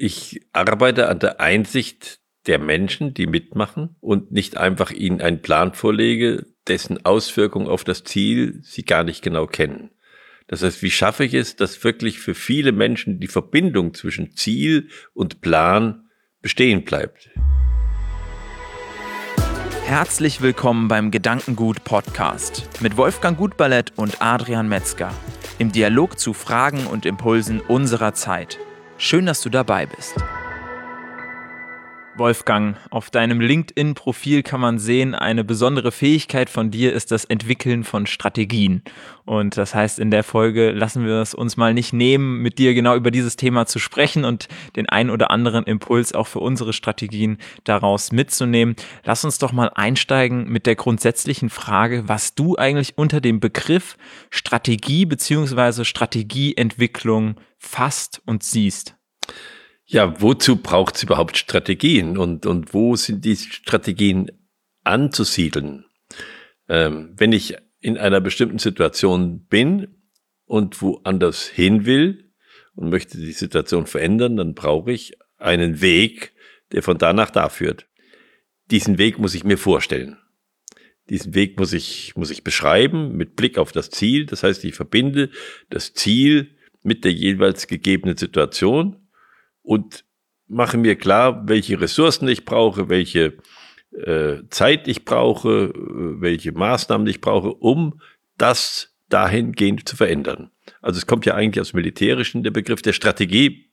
ich arbeite an der Einsicht der Menschen, die mitmachen und nicht einfach ihnen einen Plan vorlege, dessen Auswirkungen auf das Ziel sie gar nicht genau kennen. Das heißt, wie schaffe ich es, dass wirklich für viele Menschen die Verbindung zwischen Ziel und Plan bestehen bleibt? Herzlich willkommen beim Gedankengut Podcast mit Wolfgang Gutballett und Adrian Metzger im Dialog zu Fragen und Impulsen unserer Zeit. Schön, dass du dabei bist. Wolfgang, auf deinem LinkedIn-Profil kann man sehen, eine besondere Fähigkeit von dir ist das Entwickeln von Strategien. Und das heißt, in der Folge lassen wir es uns mal nicht nehmen, mit dir genau über dieses Thema zu sprechen und den ein oder anderen Impuls auch für unsere Strategien daraus mitzunehmen. Lass uns doch mal einsteigen mit der grundsätzlichen Frage, was du eigentlich unter dem Begriff Strategie beziehungsweise Strategieentwicklung fasst und siehst. Ja, wozu braucht es überhaupt Strategien und, und wo sind die Strategien anzusiedeln? Ähm, wenn ich in einer bestimmten Situation bin und woanders hin will und möchte die Situation verändern, dann brauche ich einen Weg, der von da nach da führt. Diesen Weg muss ich mir vorstellen. Diesen Weg muss ich, muss ich beschreiben mit Blick auf das Ziel. Das heißt, ich verbinde das Ziel mit der jeweils gegebenen Situation und mache mir klar, welche Ressourcen ich brauche, welche äh, Zeit ich brauche, äh, welche Maßnahmen ich brauche, um das dahingehend zu verändern. Also es kommt ja eigentlich aus Militärischen der Begriff der Strategie.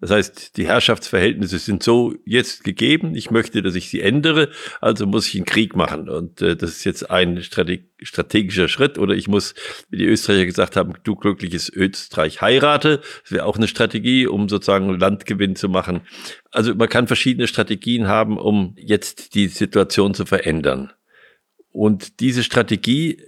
Das heißt, die Herrschaftsverhältnisse sind so jetzt gegeben. Ich möchte, dass ich sie ändere, also muss ich einen Krieg machen. Und äh, das ist jetzt ein Strate strategischer Schritt. Oder ich muss, wie die Österreicher gesagt haben, du glückliches Österreich heirate. Das wäre auch eine Strategie, um sozusagen Landgewinn zu machen. Also man kann verschiedene Strategien haben, um jetzt die Situation zu verändern. Und diese Strategie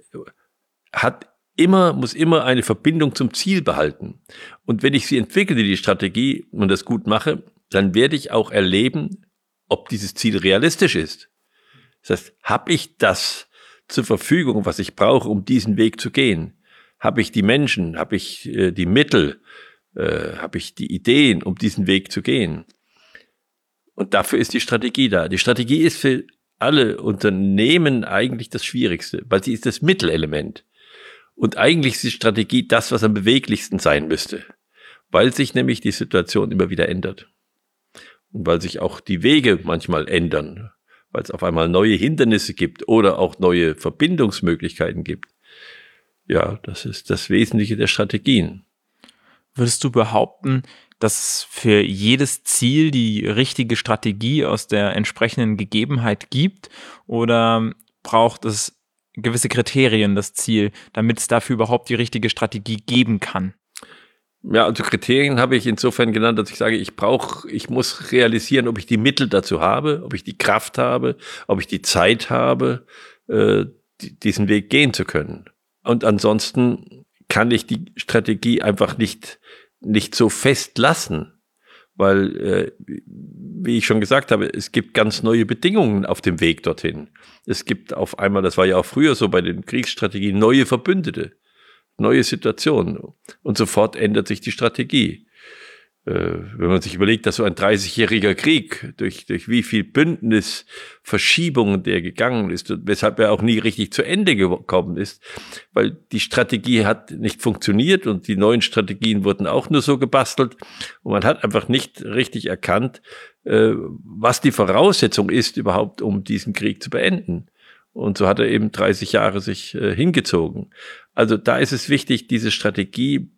hat immer, muss immer eine Verbindung zum Ziel behalten. Und wenn ich sie entwickle, die Strategie, und das gut mache, dann werde ich auch erleben, ob dieses Ziel realistisch ist. Das heißt, habe ich das zur Verfügung, was ich brauche, um diesen Weg zu gehen? Habe ich die Menschen, habe ich äh, die Mittel, äh, habe ich die Ideen, um diesen Weg zu gehen? Und dafür ist die Strategie da. Die Strategie ist für alle Unternehmen eigentlich das Schwierigste, weil sie ist das Mittelelement. Und eigentlich ist die Strategie das, was am beweglichsten sein müsste, weil sich nämlich die Situation immer wieder ändert. Und weil sich auch die Wege manchmal ändern, weil es auf einmal neue Hindernisse gibt oder auch neue Verbindungsmöglichkeiten gibt. Ja, das ist das Wesentliche der Strategien. Würdest du behaupten, dass für jedes Ziel die richtige Strategie aus der entsprechenden Gegebenheit gibt? Oder braucht es gewisse Kriterien das Ziel, damit es dafür überhaupt die richtige Strategie geben kann? Ja, also Kriterien habe ich insofern genannt, dass ich sage, ich brauche, ich muss realisieren, ob ich die Mittel dazu habe, ob ich die Kraft habe, ob ich die Zeit habe, äh, diesen Weg gehen zu können. Und ansonsten kann ich die Strategie einfach nicht, nicht so fest lassen, weil, äh, wie ich schon gesagt habe, es gibt ganz neue Bedingungen auf dem Weg dorthin. Es gibt auf einmal, das war ja auch früher so bei den Kriegsstrategien, neue Verbündete, neue Situationen. Und sofort ändert sich die Strategie. Äh, wenn man sich überlegt, dass so ein 30-jähriger Krieg durch, durch wie viel Bündnisverschiebungen der gegangen ist und weshalb er auch nie richtig zu Ende gekommen ist, weil die Strategie hat nicht funktioniert und die neuen Strategien wurden auch nur so gebastelt und man hat einfach nicht richtig erkannt, äh, was die Voraussetzung ist überhaupt, um diesen Krieg zu beenden. Und so hat er eben 30 Jahre sich äh, hingezogen. Also da ist es wichtig, diese Strategie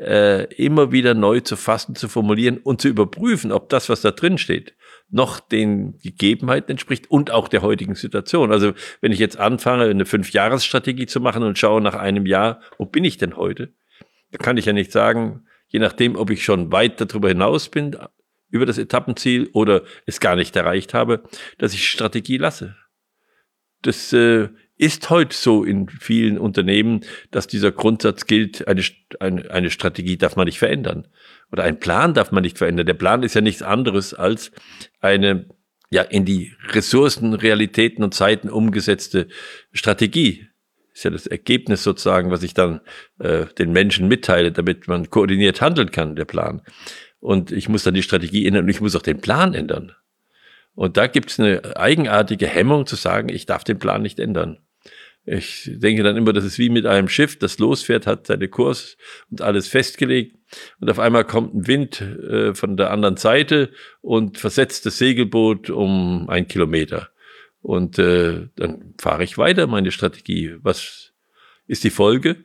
äh, immer wieder neu zu fassen, zu formulieren und zu überprüfen, ob das, was da drin steht, noch den Gegebenheiten entspricht und auch der heutigen Situation. Also wenn ich jetzt anfange, eine Fünfjahresstrategie zu machen und schaue nach einem Jahr, wo bin ich denn heute? Da kann ich ja nicht sagen, je nachdem, ob ich schon weit darüber hinaus bin, über das Etappenziel oder es gar nicht erreicht habe, dass ich Strategie lasse. Das äh, ist heute so in vielen Unternehmen, dass dieser Grundsatz gilt, eine, eine, eine Strategie darf man nicht verändern. Oder ein Plan darf man nicht verändern. Der Plan ist ja nichts anderes als eine ja in die Ressourcen, Realitäten und Zeiten umgesetzte Strategie. Ist ja das Ergebnis sozusagen, was ich dann äh, den Menschen mitteile, damit man koordiniert handeln kann, der Plan. Und ich muss dann die Strategie ändern und ich muss auch den Plan ändern. Und da gibt es eine eigenartige Hemmung zu sagen, ich darf den Plan nicht ändern. Ich denke dann immer, das ist wie mit einem Schiff, das losfährt, hat seine Kurs und alles festgelegt. Und auf einmal kommt ein Wind äh, von der anderen Seite und versetzt das Segelboot um einen Kilometer. Und äh, dann fahre ich weiter meine Strategie. Was ist die Folge?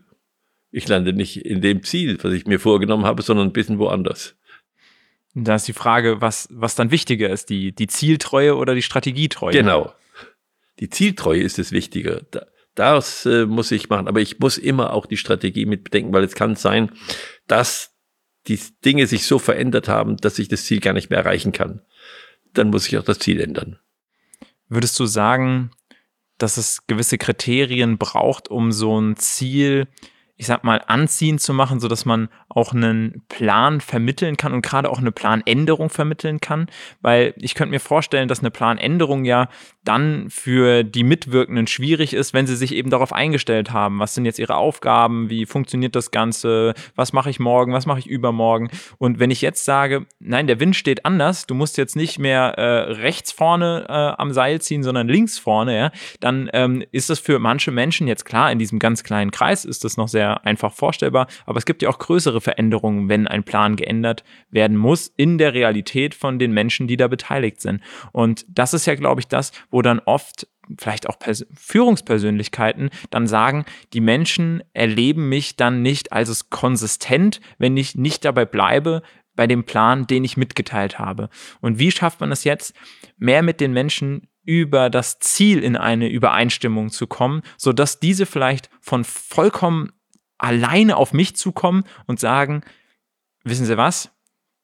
Ich lande nicht in dem Ziel, was ich mir vorgenommen habe, sondern ein bisschen woanders. Da ist die Frage, was, was dann wichtiger ist, die, die Zieltreue oder die Strategietreue? Genau. Die Zieltreue ist das Wichtige. Das äh, muss ich machen. Aber ich muss immer auch die Strategie mit bedenken, weil es kann sein, dass die Dinge sich so verändert haben, dass ich das Ziel gar nicht mehr erreichen kann. Dann muss ich auch das Ziel ändern. Würdest du sagen, dass es gewisse Kriterien braucht, um so ein Ziel ich sag mal, anziehend zu machen, so dass man auch einen Plan vermitteln kann und gerade auch eine Planänderung vermitteln kann. Weil ich könnte mir vorstellen, dass eine Planänderung ja dann für die Mitwirkenden schwierig ist, wenn sie sich eben darauf eingestellt haben. Was sind jetzt ihre Aufgaben? Wie funktioniert das Ganze? Was mache ich morgen? Was mache ich übermorgen? Und wenn ich jetzt sage, nein, der Wind steht anders, du musst jetzt nicht mehr äh, rechts vorne äh, am Seil ziehen, sondern links vorne, ja, dann ähm, ist das für manche Menschen jetzt klar, in diesem ganz kleinen Kreis ist das noch sehr sehr einfach vorstellbar. Aber es gibt ja auch größere Veränderungen, wenn ein Plan geändert werden muss in der Realität von den Menschen, die da beteiligt sind. Und das ist ja, glaube ich, das, wo dann oft vielleicht auch Pers Führungspersönlichkeiten dann sagen, die Menschen erleben mich dann nicht als konsistent, wenn ich nicht dabei bleibe, bei dem Plan, den ich mitgeteilt habe. Und wie schafft man es jetzt, mehr mit den Menschen über das Ziel in eine Übereinstimmung zu kommen, so dass diese vielleicht von vollkommen alleine auf mich zukommen und sagen, wissen Sie was?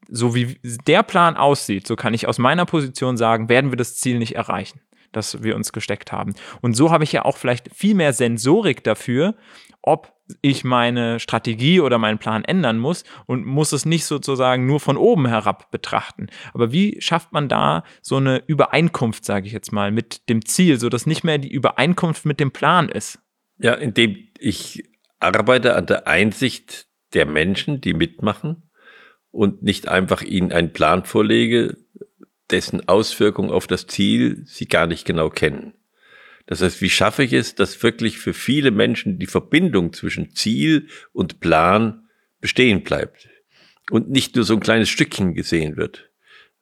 So wie der Plan aussieht, so kann ich aus meiner Position sagen, werden wir das Ziel nicht erreichen, das wir uns gesteckt haben. Und so habe ich ja auch vielleicht viel mehr Sensorik dafür, ob ich meine Strategie oder meinen Plan ändern muss und muss es nicht sozusagen nur von oben herab betrachten. Aber wie schafft man da so eine Übereinkunft, sage ich jetzt mal, mit dem Ziel, so dass nicht mehr die Übereinkunft mit dem Plan ist? Ja, indem ich arbeite an der Einsicht der Menschen, die mitmachen und nicht einfach ihnen einen Plan vorlege, dessen Auswirkung auf das Ziel sie gar nicht genau kennen. Das heißt, wie schaffe ich es, dass wirklich für viele Menschen die Verbindung zwischen Ziel und Plan bestehen bleibt und nicht nur so ein kleines Stückchen gesehen wird?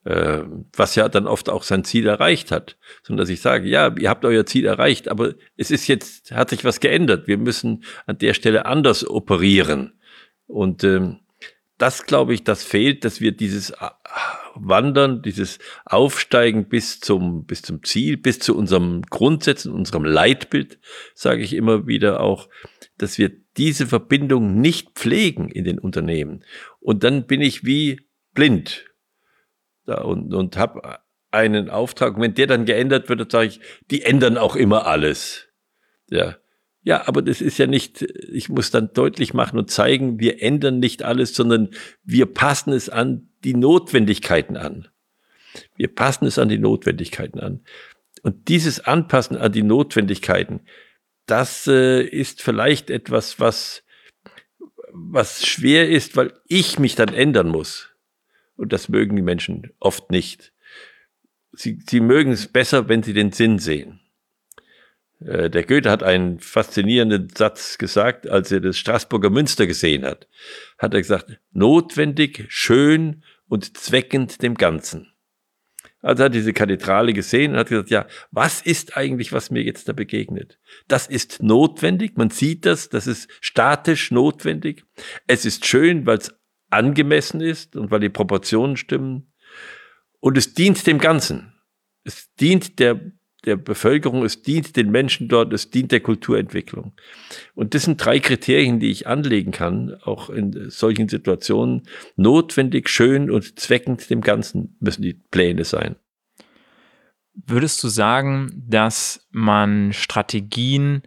Äh, was ja dann oft auch sein Ziel erreicht hat, sondern dass ich sage, ja, ihr habt euer Ziel erreicht, aber es ist jetzt, hat sich was geändert. Wir müssen an der Stelle anders operieren. Und ähm, das glaube ich, das fehlt, dass wir dieses äh, Wandern, dieses Aufsteigen bis zum, bis zum Ziel, bis zu unserem Grundsätzen, unserem Leitbild, sage ich immer wieder auch, dass wir diese Verbindung nicht pflegen in den Unternehmen. Und dann bin ich wie blind und, und habe einen Auftrag. Und wenn der dann geändert wird, dann sage ich, die ändern auch immer alles. Ja. Ja, aber das ist ja nicht, ich muss dann deutlich machen und zeigen, wir ändern nicht alles, sondern wir passen es an die Notwendigkeiten an. Wir passen es an die Notwendigkeiten an. Und dieses Anpassen an die Notwendigkeiten, das äh, ist vielleicht etwas, was, was schwer ist, weil ich mich dann ändern muss. Und das mögen die Menschen oft nicht. Sie, sie mögen es besser, wenn sie den Sinn sehen. Äh, der Goethe hat einen faszinierenden Satz gesagt, als er das Straßburger Münster gesehen hat. Hat er gesagt, notwendig, schön und zweckend dem Ganzen. Also hat diese Kathedrale gesehen und hat gesagt, ja, was ist eigentlich, was mir jetzt da begegnet? Das ist notwendig, man sieht das, das ist statisch notwendig. Es ist schön, weil es angemessen ist und weil die Proportionen stimmen. Und es dient dem Ganzen. Es dient der, der Bevölkerung, es dient den Menschen dort, es dient der Kulturentwicklung. Und das sind drei Kriterien, die ich anlegen kann, auch in solchen Situationen. Notwendig, schön und zweckend dem Ganzen müssen die Pläne sein. Würdest du sagen, dass man Strategien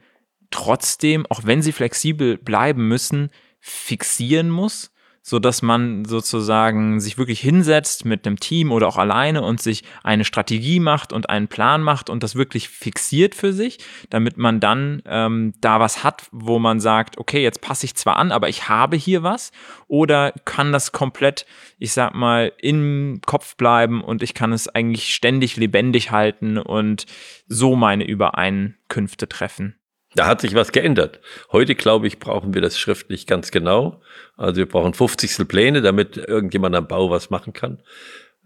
trotzdem, auch wenn sie flexibel bleiben müssen, fixieren muss? So dass man sozusagen sich wirklich hinsetzt mit einem Team oder auch alleine und sich eine Strategie macht und einen Plan macht und das wirklich fixiert für sich, damit man dann ähm, da was hat, wo man sagt, okay, jetzt passe ich zwar an, aber ich habe hier was oder kann das komplett, ich sag mal, im Kopf bleiben und ich kann es eigentlich ständig lebendig halten und so meine Übereinkünfte treffen. Da hat sich was geändert. Heute, glaube ich, brauchen wir das schriftlich ganz genau. Also wir brauchen 50 Pläne, damit irgendjemand am Bau was machen kann.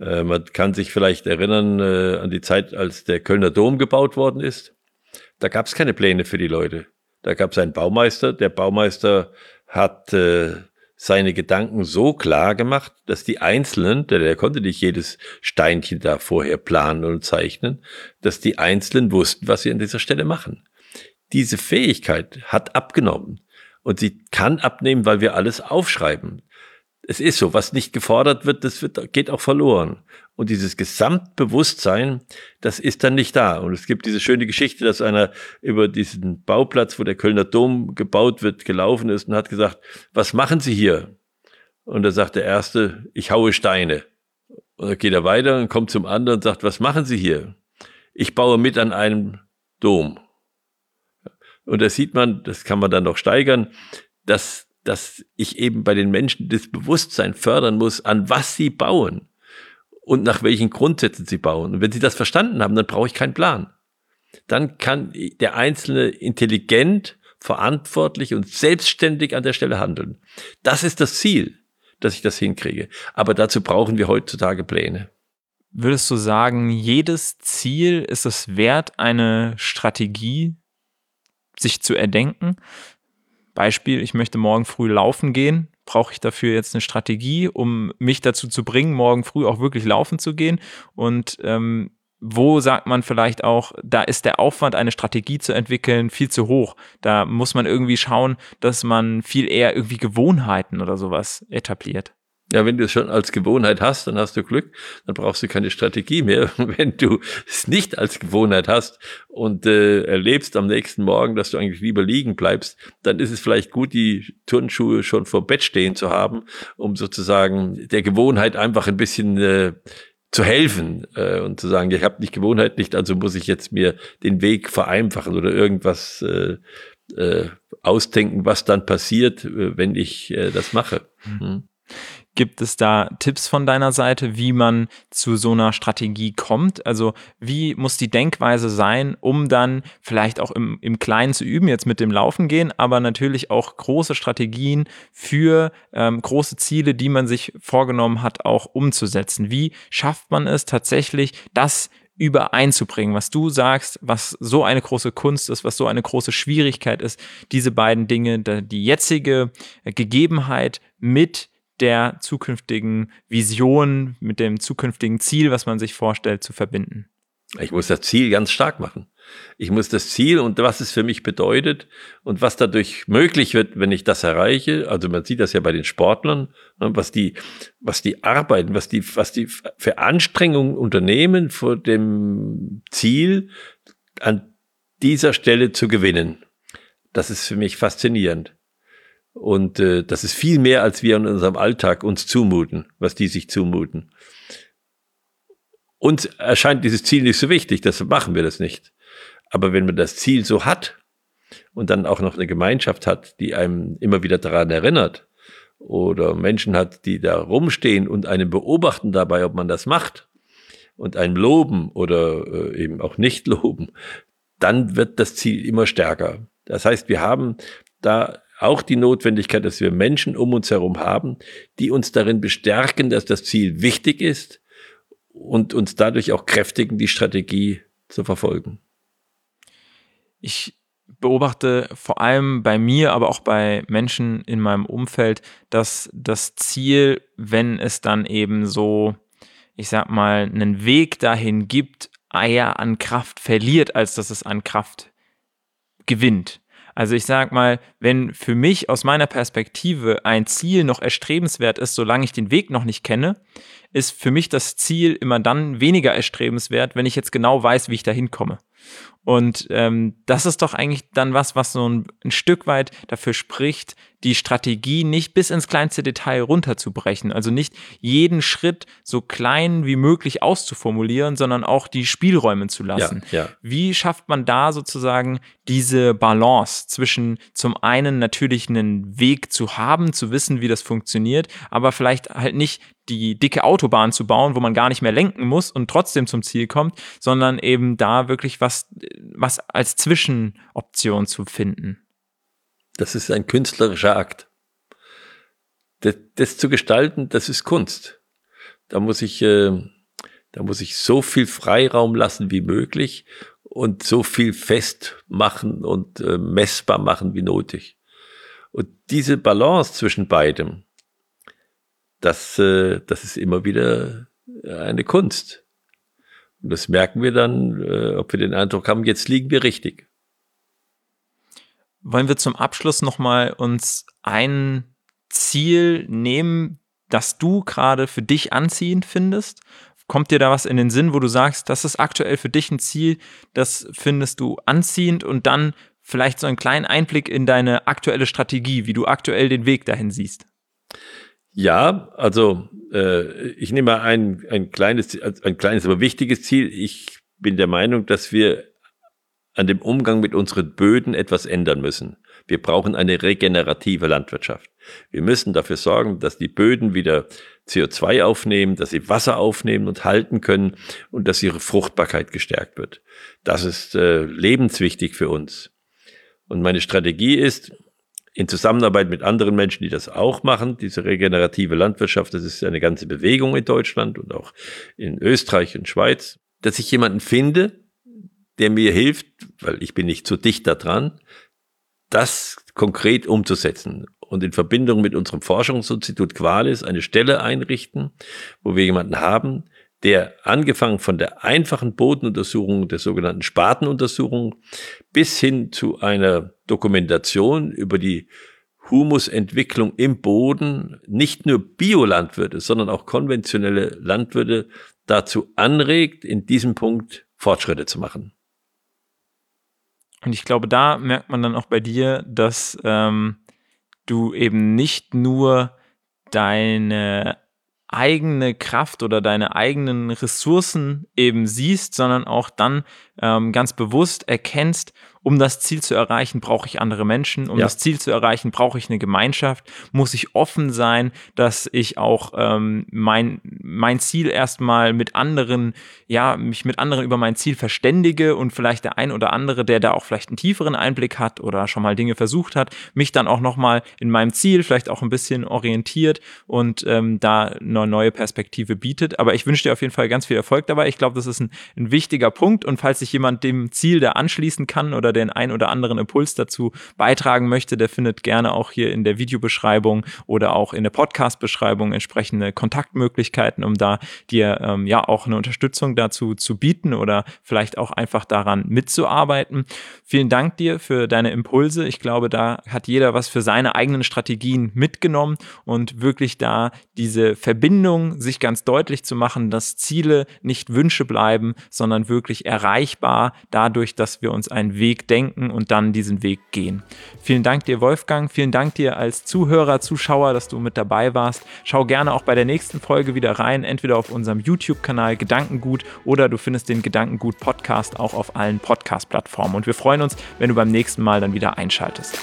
Äh, man kann sich vielleicht erinnern äh, an die Zeit, als der Kölner Dom gebaut worden ist. Da gab es keine Pläne für die Leute. Da gab es einen Baumeister. Der Baumeister hat äh, seine Gedanken so klar gemacht, dass die Einzelnen, der, der konnte nicht jedes Steinchen da vorher planen und zeichnen, dass die Einzelnen wussten, was sie an dieser Stelle machen diese Fähigkeit hat abgenommen. Und sie kann abnehmen, weil wir alles aufschreiben. Es ist so, was nicht gefordert wird, das wird, geht auch verloren. Und dieses Gesamtbewusstsein, das ist dann nicht da. Und es gibt diese schöne Geschichte, dass einer über diesen Bauplatz, wo der Kölner Dom gebaut wird, gelaufen ist und hat gesagt, was machen Sie hier? Und da sagt der Erste, ich haue Steine. Und dann geht er weiter und kommt zum anderen und sagt, was machen Sie hier? Ich baue mit an einem Dom. Und da sieht man, das kann man dann noch steigern, dass, dass ich eben bei den Menschen das Bewusstsein fördern muss, an was sie bauen und nach welchen Grundsätzen sie bauen. Und wenn sie das verstanden haben, dann brauche ich keinen Plan. Dann kann der Einzelne intelligent, verantwortlich und selbstständig an der Stelle handeln. Das ist das Ziel, dass ich das hinkriege. Aber dazu brauchen wir heutzutage Pläne. Würdest du sagen, jedes Ziel ist es wert, eine Strategie sich zu erdenken. Beispiel, ich möchte morgen früh laufen gehen. Brauche ich dafür jetzt eine Strategie, um mich dazu zu bringen, morgen früh auch wirklich laufen zu gehen? Und ähm, wo sagt man vielleicht auch, da ist der Aufwand, eine Strategie zu entwickeln, viel zu hoch. Da muss man irgendwie schauen, dass man viel eher irgendwie Gewohnheiten oder sowas etabliert. Ja, wenn du es schon als Gewohnheit hast, dann hast du Glück, dann brauchst du keine Strategie mehr. Wenn du es nicht als Gewohnheit hast und äh, erlebst am nächsten Morgen, dass du eigentlich lieber liegen bleibst, dann ist es vielleicht gut, die Turnschuhe schon vor Bett stehen zu haben, um sozusagen der Gewohnheit einfach ein bisschen äh, zu helfen äh, und zu sagen, ich habe nicht Gewohnheit nicht, also muss ich jetzt mir den Weg vereinfachen oder irgendwas äh, äh, ausdenken, was dann passiert, äh, wenn ich äh, das mache. Hm. Gibt es da Tipps von deiner Seite, wie man zu so einer Strategie kommt? Also wie muss die Denkweise sein, um dann vielleicht auch im, im Kleinen zu üben, jetzt mit dem Laufen gehen, aber natürlich auch große Strategien für ähm, große Ziele, die man sich vorgenommen hat, auch umzusetzen? Wie schafft man es tatsächlich, das übereinzubringen, was du sagst, was so eine große Kunst ist, was so eine große Schwierigkeit ist, diese beiden Dinge, die jetzige Gegebenheit mit der zukünftigen Vision, mit dem zukünftigen Ziel, was man sich vorstellt, zu verbinden? Ich muss das Ziel ganz stark machen. Ich muss das Ziel und was es für mich bedeutet und was dadurch möglich wird, wenn ich das erreiche. Also man sieht das ja bei den Sportlern, ne, was die, was die arbeiten, was die, was die für Anstrengungen unternehmen vor dem Ziel, an dieser Stelle zu gewinnen. Das ist für mich faszinierend. Und äh, das ist viel mehr, als wir in unserem Alltag uns zumuten, was die sich zumuten. Uns erscheint dieses Ziel nicht so wichtig, deshalb machen wir das nicht. Aber wenn man das Ziel so hat und dann auch noch eine Gemeinschaft hat, die einem immer wieder daran erinnert, oder Menschen hat, die da rumstehen und einen beobachten dabei, ob man das macht, und einen loben oder äh, eben auch nicht loben, dann wird das Ziel immer stärker. Das heißt, wir haben da auch die Notwendigkeit, dass wir Menschen um uns herum haben, die uns darin bestärken, dass das Ziel wichtig ist und uns dadurch auch kräftigen, die Strategie zu verfolgen. Ich beobachte vor allem bei mir, aber auch bei Menschen in meinem Umfeld, dass das Ziel, wenn es dann eben so, ich sag mal, einen Weg dahin gibt, eher an Kraft verliert, als dass es an Kraft gewinnt. Also ich sag mal, wenn für mich aus meiner Perspektive ein Ziel noch erstrebenswert ist, solange ich den Weg noch nicht kenne, ist für mich das Ziel immer dann weniger erstrebenswert, wenn ich jetzt genau weiß, wie ich da hinkomme. Und ähm, das ist doch eigentlich dann was, was so ein, ein Stück weit dafür spricht, die Strategie nicht bis ins kleinste Detail runterzubrechen. Also nicht jeden Schritt so klein wie möglich auszuformulieren, sondern auch die Spielräume zu lassen. Ja, ja. Wie schafft man da sozusagen diese Balance zwischen zum einen natürlich einen Weg zu haben, zu wissen, wie das funktioniert, aber vielleicht halt nicht die dicke Autobahn zu bauen, wo man gar nicht mehr lenken muss und trotzdem zum Ziel kommt, sondern eben da wirklich was, was als Zwischenoption zu finden. Das ist ein künstlerischer Akt. Das, das zu gestalten, das ist Kunst. Da muss ich, äh, da muss ich so viel Freiraum lassen wie möglich und so viel festmachen und äh, messbar machen wie nötig. Und diese Balance zwischen beidem, das, äh, das ist immer wieder eine Kunst. Und das merken wir dann, äh, ob wir den Eindruck haben, jetzt liegen wir richtig wollen wir zum Abschluss nochmal uns ein Ziel nehmen, das du gerade für dich anziehend findest? Kommt dir da was in den Sinn, wo du sagst, das ist aktuell für dich ein Ziel, das findest du anziehend und dann vielleicht so einen kleinen Einblick in deine aktuelle Strategie, wie du aktuell den Weg dahin siehst? Ja, also äh, ich nehme ein, ein kleines, ein kleines, aber wichtiges Ziel. Ich bin der Meinung, dass wir an dem Umgang mit unseren Böden etwas ändern müssen. Wir brauchen eine regenerative Landwirtschaft. Wir müssen dafür sorgen, dass die Böden wieder CO2 aufnehmen, dass sie Wasser aufnehmen und halten können und dass ihre Fruchtbarkeit gestärkt wird. Das ist äh, lebenswichtig für uns. Und meine Strategie ist, in Zusammenarbeit mit anderen Menschen, die das auch machen, diese regenerative Landwirtschaft, das ist eine ganze Bewegung in Deutschland und auch in Österreich und Schweiz, dass ich jemanden finde, der mir hilft, weil ich bin nicht so dicht da dran, das konkret umzusetzen und in Verbindung mit unserem Forschungsinstitut Qualis eine Stelle einrichten, wo wir jemanden haben, der angefangen von der einfachen Bodenuntersuchung, der sogenannten Spatenuntersuchung, bis hin zu einer Dokumentation über die Humusentwicklung im Boden nicht nur Biolandwirte, sondern auch konventionelle Landwirte dazu anregt, in diesem Punkt Fortschritte zu machen. Und ich glaube, da merkt man dann auch bei dir, dass ähm, du eben nicht nur deine eigene Kraft oder deine eigenen Ressourcen eben siehst, sondern auch dann ähm, ganz bewusst erkennst, um das Ziel zu erreichen, brauche ich andere Menschen. Um ja. das Ziel zu erreichen, brauche ich eine Gemeinschaft. Muss ich offen sein, dass ich auch ähm, mein, mein Ziel erstmal mit anderen, ja, mich mit anderen über mein Ziel verständige und vielleicht der ein oder andere, der da auch vielleicht einen tieferen Einblick hat oder schon mal Dinge versucht hat, mich dann auch nochmal in meinem Ziel vielleicht auch ein bisschen orientiert und ähm, da eine neue Perspektive bietet. Aber ich wünsche dir auf jeden Fall ganz viel Erfolg dabei. Ich glaube, das ist ein, ein wichtiger Punkt und falls sich jemand dem Ziel da anschließen kann oder den ein oder anderen Impuls dazu beitragen möchte, der findet gerne auch hier in der Videobeschreibung oder auch in der Podcast-Beschreibung entsprechende Kontaktmöglichkeiten, um da dir ähm, ja auch eine Unterstützung dazu zu bieten oder vielleicht auch einfach daran mitzuarbeiten. Vielen Dank dir für deine Impulse. Ich glaube, da hat jeder was für seine eigenen Strategien mitgenommen und wirklich da diese Verbindung sich ganz deutlich zu machen, dass Ziele nicht Wünsche bleiben, sondern wirklich erreichbar dadurch, dass wir uns einen Weg denken und dann diesen Weg gehen. Vielen Dank dir, Wolfgang. Vielen Dank dir als Zuhörer, Zuschauer, dass du mit dabei warst. Schau gerne auch bei der nächsten Folge wieder rein, entweder auf unserem YouTube-Kanal Gedankengut oder du findest den Gedankengut Podcast auch auf allen Podcast-Plattformen. Und wir freuen uns, wenn du beim nächsten Mal dann wieder einschaltest.